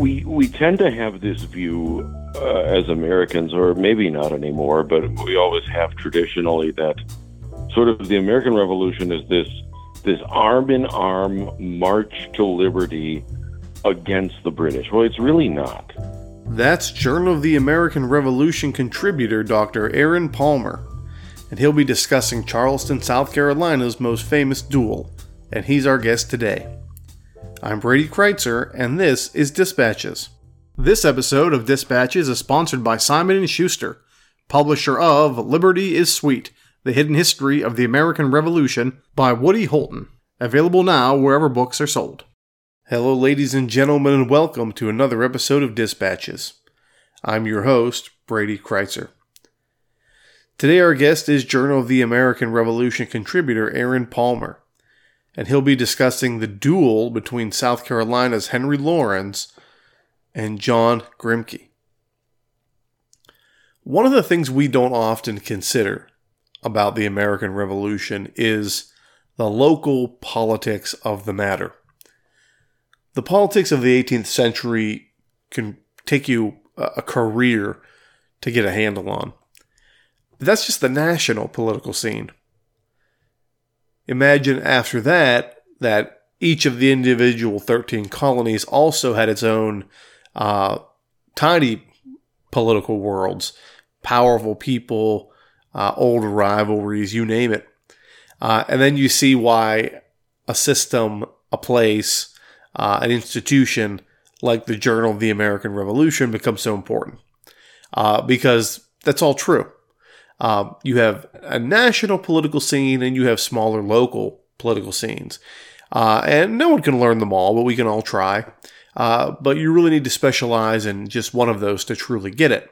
We we tend to have this view uh, as Americans, or maybe not anymore, but we always have traditionally that sort of the American Revolution is this this arm in arm march to liberty against the British. Well, it's really not. That's Journal of the American Revolution contributor Dr. Aaron Palmer, and he'll be discussing Charleston, South Carolina's most famous duel, and he's our guest today. I'm Brady Crytzer, and this is Dispatches. This episode of Dispatches is sponsored by Simon & Schuster, publisher of Liberty is Sweet: The Hidden History of the American Revolution by Woody Holton, available now wherever books are sold. Hello ladies and gentlemen and welcome to another episode of Dispatches. I'm your host, Brady Crytzer. Today our guest is Journal of the American Revolution contributor Aaron Palmer and he'll be discussing the duel between South Carolina's Henry Laurens and John Grimke. One of the things we don't often consider about the American Revolution is the local politics of the matter. The politics of the 18th century can take you a career to get a handle on. That's just the national political scene. Imagine after that that each of the individual 13 colonies also had its own uh, tiny political worlds, powerful people, uh, old rivalries, you name it. Uh, and then you see why a system, a place, uh, an institution like the Journal of the American Revolution becomes so important. Uh, because that's all true. Um, you have a national political scene and you have smaller local political scenes. Uh, and no one can learn them all, but we can all try. Uh, but you really need to specialize in just one of those to truly get it.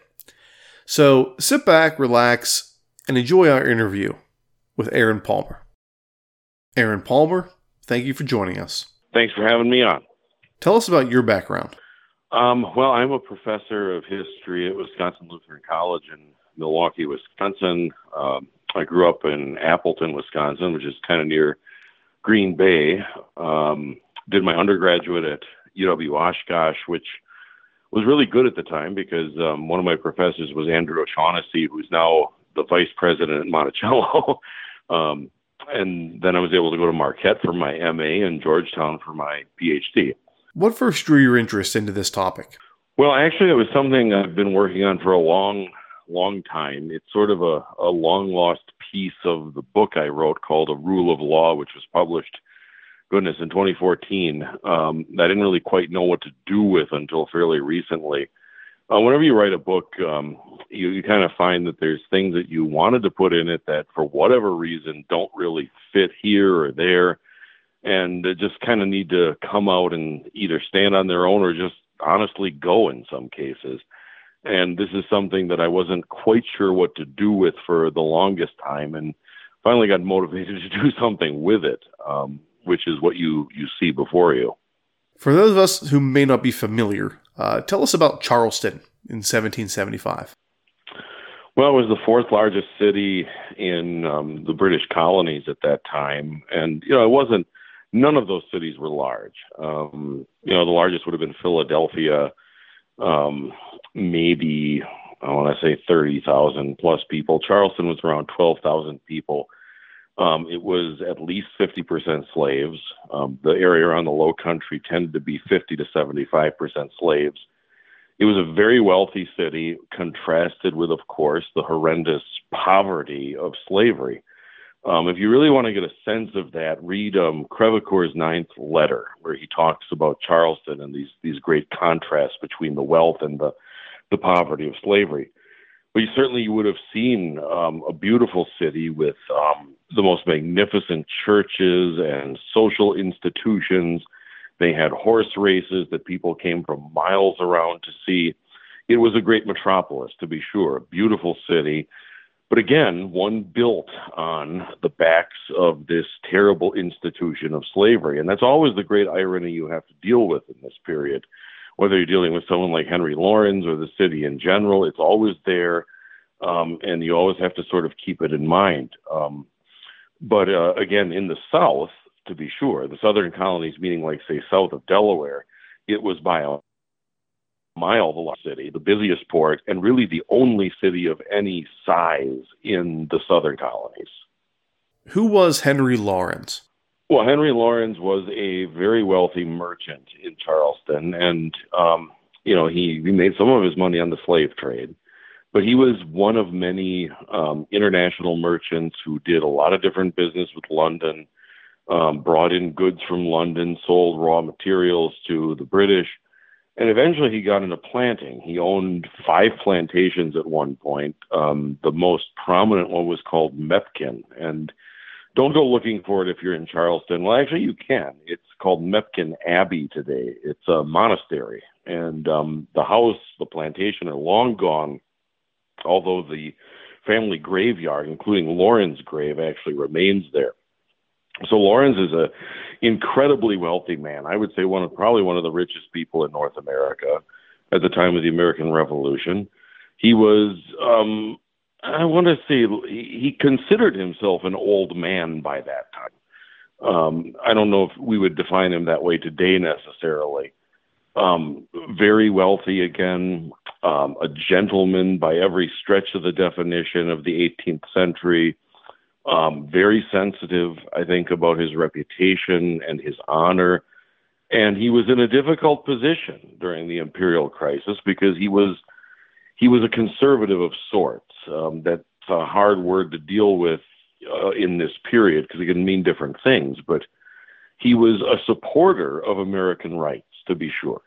So sit back, relax, and enjoy our interview with Aaron Palmer. Aaron Palmer, thank you for joining us. Thanks for having me on. Tell us about your background. Um, well, I'm a professor of history at Wisconsin Lutheran College in Milwaukee, Wisconsin. Um, I grew up in Appleton, Wisconsin, which is kind of near Green Bay. Um, did my undergraduate at UW Oshkosh, which was really good at the time because um, one of my professors was Andrew O'Shaughnessy, who's now the vice president at Monticello. um, and then I was able to go to Marquette for my MA and Georgetown for my PhD. What first drew your interest into this topic? Well, actually, it was something I've been working on for a long long time. It's sort of a, a long lost piece of the book I wrote called A Rule of Law, which was published, goodness, in 2014. Um, I didn't really quite know what to do with until fairly recently. Uh, whenever you write a book, um, you, you kind of find that there's things that you wanted to put in it that, for whatever reason, don't really fit here or there, and just kind of need to come out and either stand on their own or just honestly go in some cases and this is something that I wasn't quite sure what to do with for the longest time, and finally got motivated to do something with it, um, which is what you you see before you. For those of us who may not be familiar, uh, tell us about Charleston in 1775. Well, it was the fourth largest city in um, the British colonies at that time, and you know it wasn't. None of those cities were large. Um, you know, the largest would have been Philadelphia. Um, maybe I want to say 30,000 plus people. Charleston was around 12,000 people. Um, it was at least 50% slaves. Um, the area around the low country tended to be 50 to 75% slaves. It was a very wealthy city, contrasted with, of course, the horrendous poverty of slavery. Um, if you really want to get a sense of that, read um, Crevecoeur's ninth letter, where he talks about Charleston and these these great contrasts between the wealth and the the poverty of slavery. But you certainly would have seen um, a beautiful city with um, the most magnificent churches and social institutions They had horse races that people came from miles around to see. It was a great metropolis, to be sure, a beautiful city. But again, one built on the backs of this terrible institution of slavery. And that's always the great irony you have to deal with in this period. Whether you're dealing with someone like Henry Laurens or the city in general, it's always there. Um, and you always have to sort of keep it in mind. Um, but uh, again, in the South, to be sure, the southern colonies, meaning like, say, south of Delaware, it was by a mile the largest city, the busiest port, and really the only city of any size in the southern colonies. Who was Henry Laurens? Well, Henry Laurens was a very wealthy merchant in Charleston, and um, you know he, he made some of his money on the slave trade but he was one of many um, international merchants who did a lot of different business with London, um, brought in goods from London, sold raw materials to the British, and eventually he got into planting. He owned five plantations at one point. Um, the most prominent one was called Mepkin, and don't go looking for it if you're in Charleston. Well, actually, you can. It's called Mepkin Abbey today. It's a monastery, and um, the house, the plantation, are long gone although the family graveyard, including Laurens' grave, actually remains there. So Laurens is a incredibly wealthy man. I would say one of probably one of the richest people in North America at the time of the American Revolution. He was um I want to say he considered himself an old man by that time. Um, I don't know if we would define him that way today necessarily, um, very wealthy again, um, a gentleman by every stretch of the definition of the 18th century. Um, very sensitive, I think, about his reputation and his honor. And he was in a difficult position during the imperial crisis because he was he was a conservative of sorts. Um, that's a hard word to deal with uh, in this period because it can mean different things. But he was a supporter of American rights, to be sure.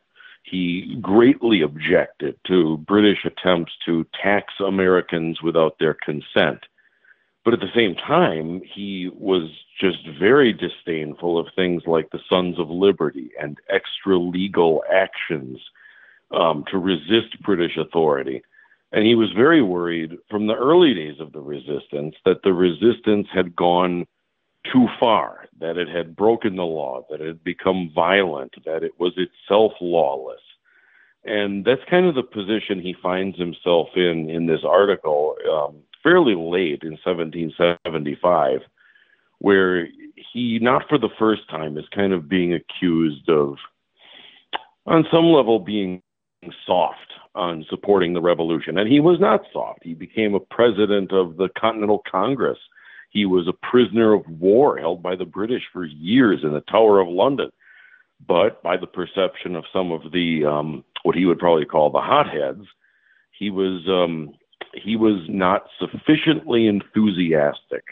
He greatly objected to British attempts to tax Americans without their consent. But at the same time, he was just very disdainful of things like the Sons of Liberty and extra legal actions um, to resist British authority. And he was very worried from the early days of the resistance that the resistance had gone too far, that it had broken the law, that it had become violent, that it was itself lawless. And that's kind of the position he finds himself in in this article, um, fairly late in 1775, where he, not for the first time, is kind of being accused of, on some level, being soft on supporting the revolution. And he was not soft. He became a president of the Continental Congress he was a prisoner of war held by the British for years in the Tower of London. But by the perception of some of the um, what he would probably call the hotheads, he was um, he was not sufficiently enthusiastic,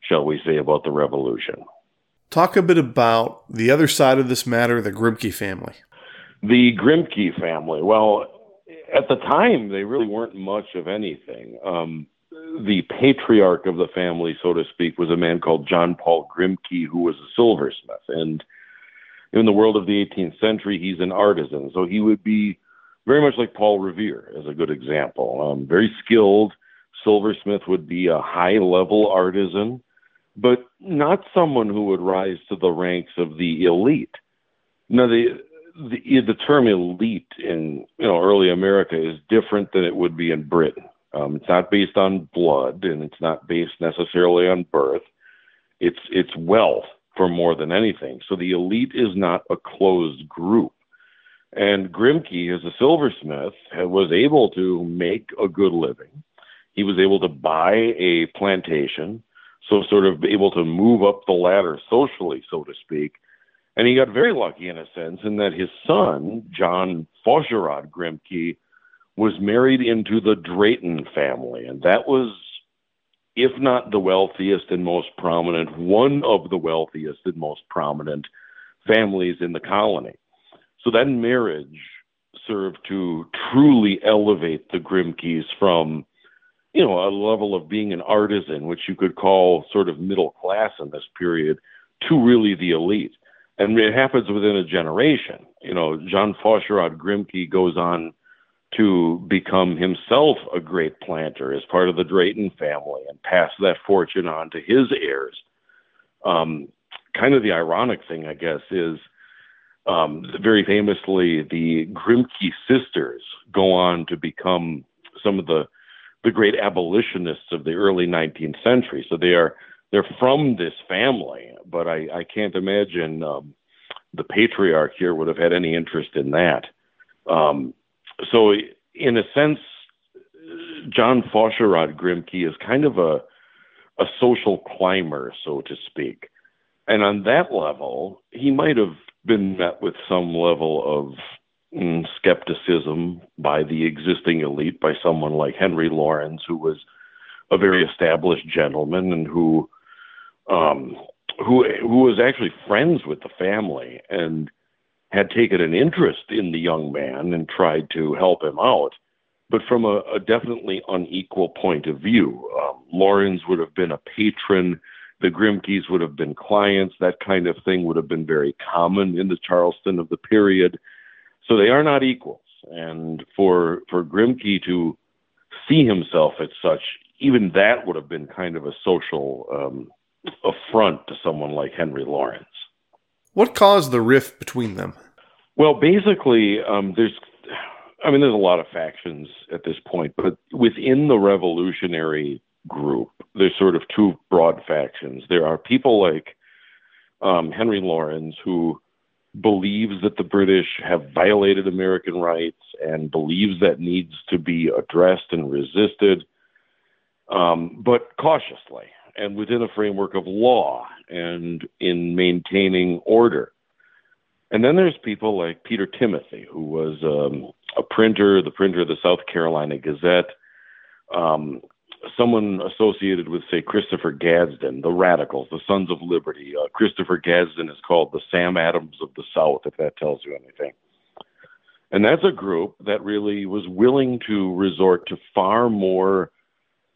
shall we say, about the revolution. Talk a bit about the other side of this matter, the Grimke family. The Grimke family. Well, at the time, they really weren't much of anything. Um, the patriarch of the family, so to speak, was a man called John Paul Grimke, who was a silversmith. And in the world of the 18th century, he's an artisan. So he would be very much like Paul Revere, as a good example. Um, very skilled. Silversmith would be a high level artisan, but not someone who would rise to the ranks of the elite. Now, the, the, the term elite in you know early America is different than it would be in Britain. Um, it's not based on blood, and it's not based necessarily on birth. It's it's wealth for more than anything. So the elite is not a closed group. And Grimke, as a silversmith, was able to make a good living. He was able to buy a plantation, so sort of able to move up the ladder socially, so to speak. And he got very lucky in a sense in that his son, John Faucheraud Grimke, was married into the Drayton family, and that was, if not the wealthiest and most prominent, one of the wealthiest and most prominent families in the colony. So that marriage served to truly elevate the Grimkes from, you know, a level of being an artisan, which you could call sort of middle class in this period, to really the elite. And it happens within a generation. You know, John Faucheraud Grimke goes on to become himself a great planter as part of the Drayton family and pass that fortune on to his heirs. Um, kind of the ironic thing, I guess, is um, very famously the Grimke sisters go on to become some of the the great abolitionists of the early 19th century. So they are they're from this family, but I, I can't imagine um, the patriarch here would have had any interest in that. Um, so, in a sense, John Faucheraud Grimke is kind of a a social climber, so to speak. And on that level, he might have been met with some level of mm, skepticism by the existing elite, by someone like Henry Laurens, who was a very established gentleman and who um, who who was actually friends with the family and had taken an interest in the young man and tried to help him out, but from a, a definitely unequal point of view. Um, Laurens would have been a patron, the Grimkes would have been clients. That kind of thing would have been very common in the Charleston of the period. So they are not equals. And for for Grimke to see himself as such, even that would have been kind of a social um, affront to someone like Henry Laurens. What caused the rift between them? Well, basically, um, there's, I mean, there's a lot of factions at this point, but within the revolutionary group, there's sort of two broad factions. There are people like um, Henry Laurens who believes that the British have violated American rights and believes that needs to be addressed and resisted, um, but cautiously and within a framework of law and in maintaining order. And then there's people like Peter Timothy, who was um, a printer, the printer of the South Carolina Gazette, um, someone associated with, say, Christopher Gadsden, the Radicals, the Sons of Liberty. Uh, Christopher Gadsden is called the Sam Adams of the South, if that tells you anything. And that's a group that really was willing to resort to far more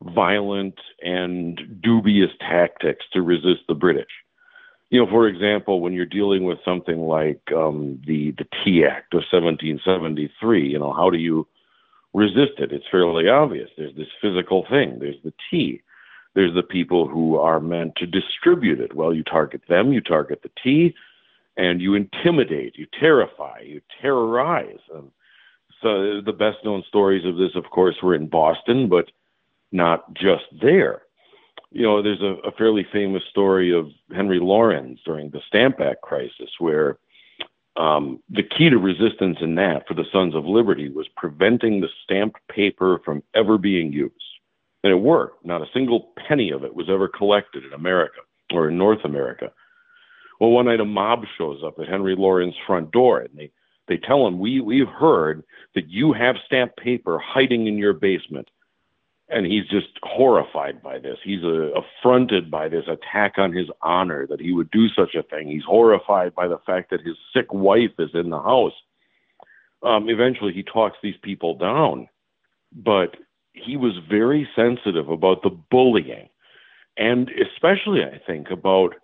violent and dubious tactics to resist the British. You know, for example, when you're dealing with something like um, the the Tea Act of 1773, you know, how do you resist it? It's fairly obvious. There's this physical thing. There's the tea. There's the people who are meant to distribute it. Well, you target them. You target the tea, and you intimidate. You terrify. You terrorize. And so the best known stories of this, of course, were in Boston, but not just there. You know, there's a, a fairly famous story of Henry Laurens during the Stamp Act crisis where um, the key to resistance in that for the Sons of Liberty was preventing the stamped paper from ever being used. And it worked. Not a single penny of it was ever collected in America or in North America. Well, one night a mob shows up at Henry Laurens' front door and they, they tell him, we, We've heard that you have stamped paper hiding in your basement and he's just horrified by this. He's uh, affronted by this attack on his honor that he would do such a thing. He's horrified by the fact that his sick wife is in the house. Um, eventually, he talks these people down, but he was very sensitive about the bullying, and especially, I think, about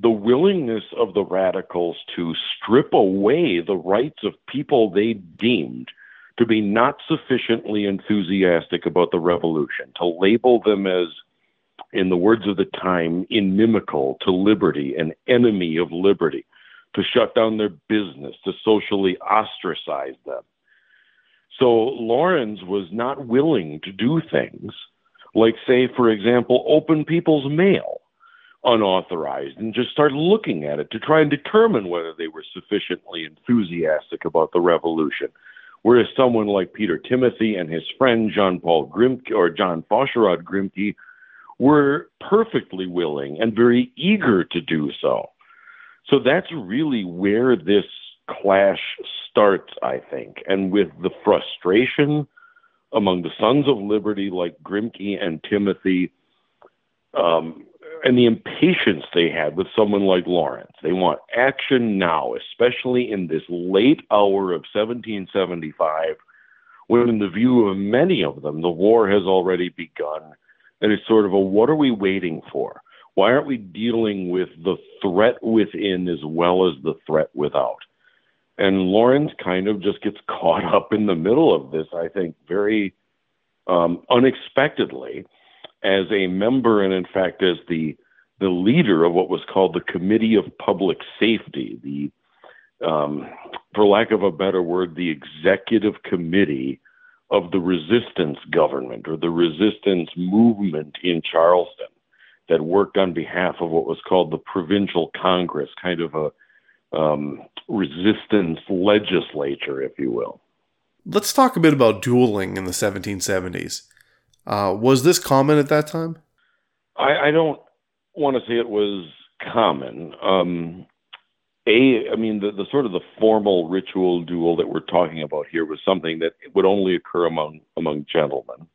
the willingness of the radicals to strip away the rights of people they deemed to be not sufficiently enthusiastic about the revolution, to label them as, in the words of the time, inimical to liberty, an enemy of liberty, to shut down their business, to socially ostracize them. So Laurens was not willing to do things like, say, for example, open people's mail unauthorized and just start looking at it to try and determine whether they were sufficiently enthusiastic about the revolution. Whereas someone like Peter Timothy and his friend John Paul Grimke or John Faucheraud Grimke were perfectly willing and very eager to do so. So that's really where this clash starts, I think, and with the frustration among the Sons of Liberty like Grimke and Timothy, um, and the impatience they had with someone like Laurens. They want action now, especially in this late hour of 1775, when, in the view of many of them, the war has already begun. And it's sort of a what are we waiting for? Why aren't we dealing with the threat within as well as the threat without? And Laurens kind of just gets caught up in the middle of this, I think, very um, unexpectedly as a member and, in fact, as the the leader of what was called the Committee of Public Safety, the um, for lack of a better word, the executive committee of the resistance government or the resistance movement in Charleston that worked on behalf of what was called the provincial congress, kind of a um, resistance legislature, if you will. Let's talk a bit about dueling in the 1770s. Uh, was this common at that time? I, I don't want to say it was common. Um, a, I mean, the, the sort of the formal ritual duel that we're talking about here was something that would only occur among among gentlemen,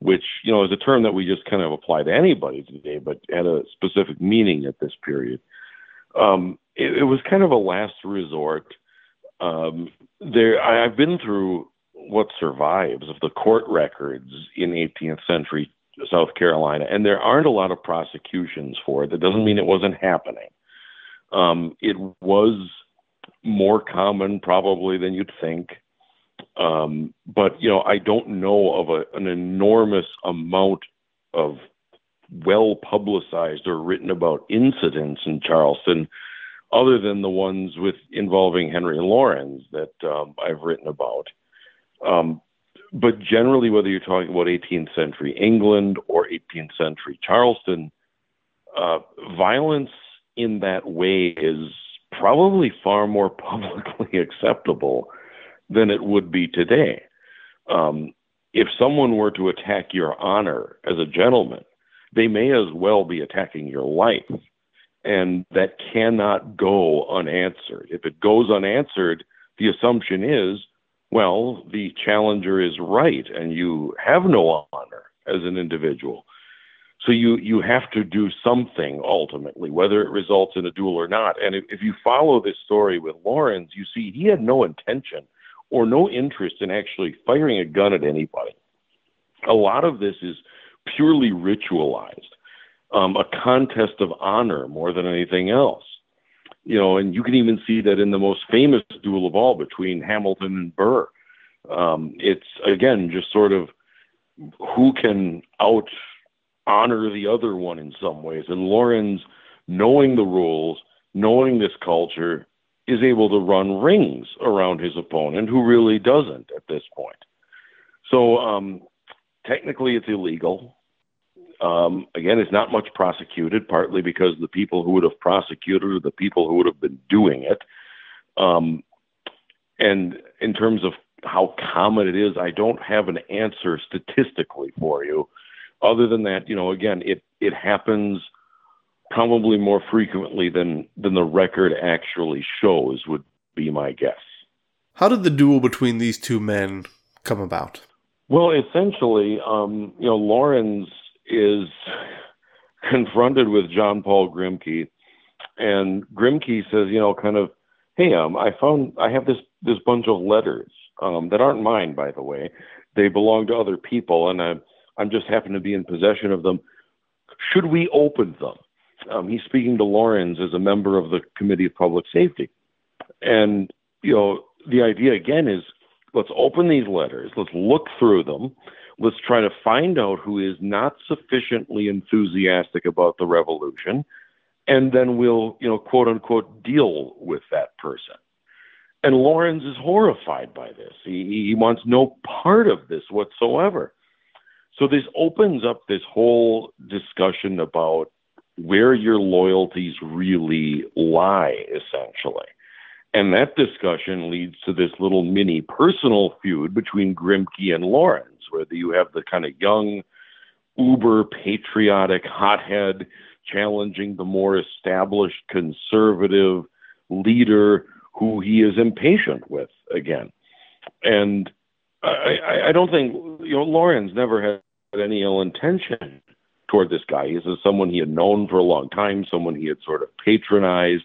which you know is a term that we just kind of apply to anybody today, but had a specific meaning at this period. Um, it, it was kind of a last resort. Um, there, I, I've been through what survives of the court records in 18th century South Carolina, and there aren't a lot of prosecutions for it. That doesn't mean it wasn't happening. Um, it was more common probably than you'd think. Um, but you know, I don't know of a, an enormous amount of well publicized or written about incidents in Charleston, other than the ones with involving Henry Laurens that um, I've written about. Um, but generally, whether you're talking about 18th century England or 18th century Charleston, uh, violence in that way is probably far more publicly acceptable than it would be today. Um, if someone were to attack your honor as a gentleman, they may as well be attacking your life. And that cannot go unanswered. If it goes unanswered, the assumption is well, the challenger is right and you have no honor as an individual. So you, you have to do something ultimately, whether it results in a duel or not. And if, if you follow this story with Laurens, you see he had no intention or no interest in actually firing a gun at anybody. A lot of this is purely ritualized, um, a contest of honor more than anything else you know, and you can even see that in the most famous duel of all between Hamilton and Burr. Um, it's again just sort of who can out honor the other one in some ways. And Laurens, knowing the rules, knowing this culture, is able to run rings around his opponent, who really doesn't at this point. So um, technically, it's illegal. Um, again, it's not much prosecuted, partly because the people who would have prosecuted are the people who would have been doing it. Um, and in terms of how common it is, I don't have an answer statistically for you. Other than that, you know, again, it it happens probably more frequently than than the record actually shows would be my guess. How did the duel between these two men come about? Well, essentially, um, you know, Laurens is confronted with John Paul Grimke, and Grimke says, you know, kind of, hey, um, I found I have this this bunch of letters um, that aren't mine, by the way. They belong to other people, and I'm I'm just happen to be in possession of them. Should we open them? Um, he's speaking to Laurens as a member of the Committee of Public Safety, and you know the idea again is let's open these letters, let's look through them, Let's try to find out who is not sufficiently enthusiastic about the revolution, and then we'll, you know, quote unquote, deal with that person. And Laurens is horrified by this. He, he wants no part of this whatsoever. So this opens up this whole discussion about where your loyalties really lie, essentially. And that discussion leads to this little mini personal feud between Grimke and Laurens where you have the kind of young, uber patriotic hothead challenging the more established conservative leader who he is impatient with again. And I, I don't think, you know, Laurens never had any ill intention toward this guy. He's someone he had known for a long time, someone he had sort of patronized.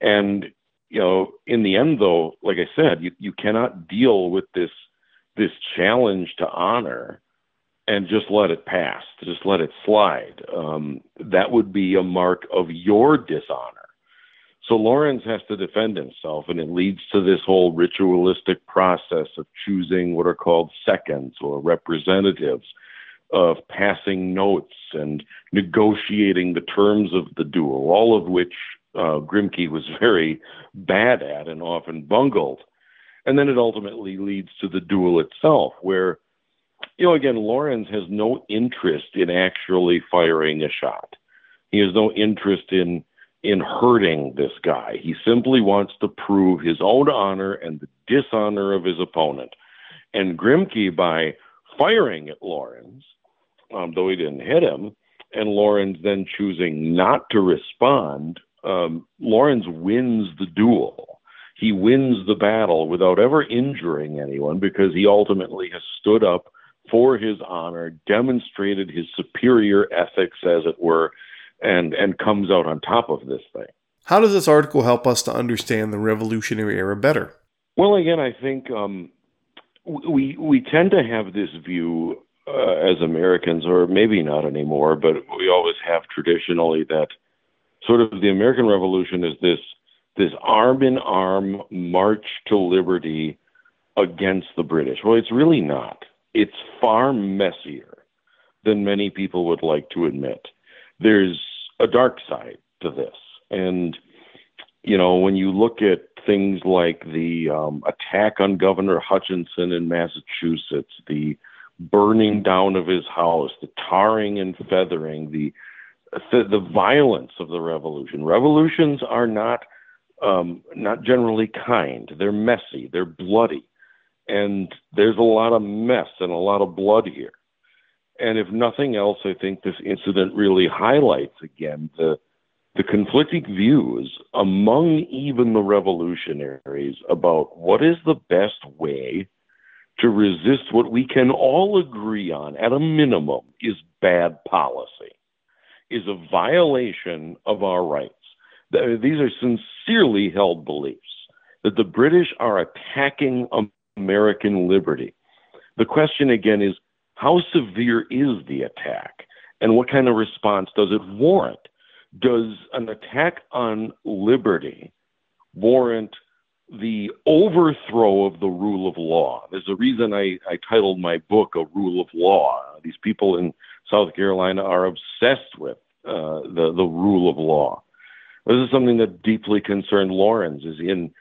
And, you know, in the end, though, like I said, you, you cannot deal with this this challenge to honor and just let it pass, just let it slide. Um, that would be a mark of your dishonor. So Laurens has to defend himself, and it leads to this whole ritualistic process of choosing what are called seconds or representatives, of passing notes and negotiating the terms of the duel, all of which uh, Grimke was very bad at and often bungled. And then it ultimately leads to the duel itself, where, you know, again, Laurens has no interest in actually firing a shot. He has no interest in in hurting this guy. He simply wants to prove his own honor and the dishonor of his opponent. And Grimke, by firing at Laurens, um, though he didn't hit him, and Laurens then choosing not to respond, um, Laurens wins the duel. He wins the battle without ever injuring anyone because he ultimately has stood up for his honor, demonstrated his superior ethics, as it were, and and comes out on top of this thing. How does this article help us to understand the Revolutionary Era better? Well, again, I think um, we we tend to have this view uh, as Americans, or maybe not anymore, but we always have traditionally that sort of the American Revolution is this this arm in arm march to liberty against the British. Well, it's really not. It's far messier than many people would like to admit. There's a dark side to this, and you know when you look at things like the um, attack on Governor Hutchinson in Massachusetts, the burning down of his house, the tarring and feathering, the the, the violence of the revolution. Revolutions are not um, not generally kind. They're messy. They're bloody, and there's a lot of mess and a lot of blood here. And if nothing else, I think this incident really highlights again the the conflicting views among even the revolutionaries about what is the best way to resist what we can all agree on, at a minimum, is bad policy, is a violation of our rights. These are sincerely held beliefs that the British are attacking American liberty. The question again is how severe is the attack and what kind of response does it warrant? Does an attack on liberty warrant the overthrow of the rule of law. There's a reason I, I titled my book A Rule of Law. These people in South Carolina are obsessed with uh, the, the rule of law. This is something that deeply concerned Laurens is in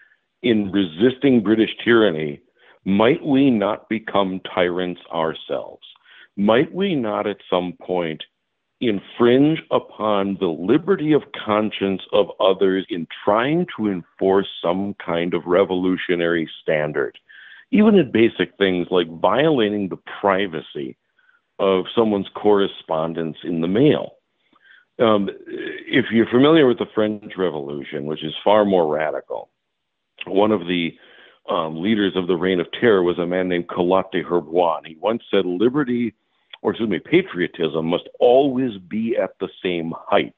in resisting British tyranny, might we not become tyrants ourselves? Might we not at some point infringe upon the liberty of conscience of others in trying to enforce some kind of revolutionary standard, even in basic things like violating the privacy of someone's correspondence in the mail. Um, if you're familiar with the French Revolution, which is far more radical, one of the um, leaders of the Reign of Terror was a man named Collot d'Herbois. He once said, Liberty or excuse me, patriotism must always be at the same height.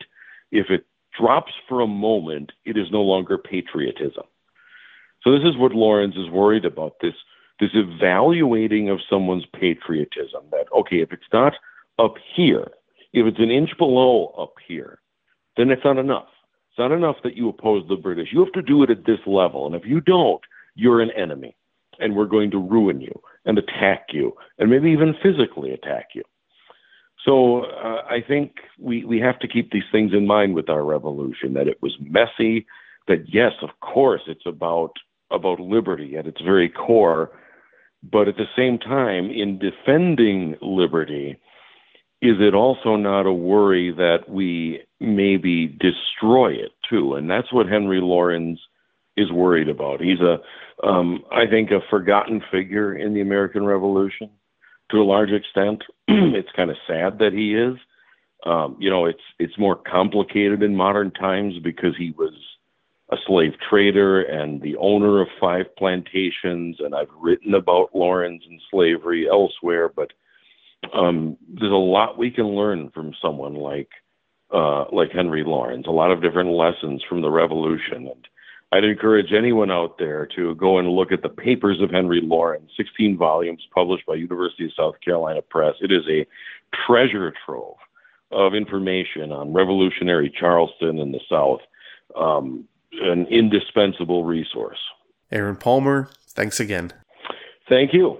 If it drops for a moment, it is no longer patriotism. So this is what Laurens is worried about this this evaluating of someone's patriotism that okay, if it's not up here, if it's an inch below up here, then it's not enough. It's not enough that you oppose the British. You have to do it at this level. And if you don't, you're an enemy and we're going to ruin you and attack you and maybe even physically attack you. So uh, I think we, we have to keep these things in mind with our revolution that it was messy, that yes, of course, it's about about liberty at its very core, but at the same time, in defending liberty, is it also not a worry that we maybe destroy it too? And that's what Henry Laurens is worried about. He's a, um, I think, a forgotten figure in the American Revolution to a large extent. it's kind of sad that he is. Um, you know, it's it's more complicated in modern times because he was a slave trader and the owner of five plantations, and I've written about Laurens and slavery elsewhere. But um, there's a lot we can learn from someone like uh, like Henry Laurens. A lot of different lessons from the Revolution, and I'd encourage anyone out there to go and look at the papers of Henry Laurens, 16 volumes published by University of South Carolina Press. It is a treasure trove of information on revolutionary Charleston and the South, um, an indispensable resource. Aaron Palmer, thanks again. Thank you.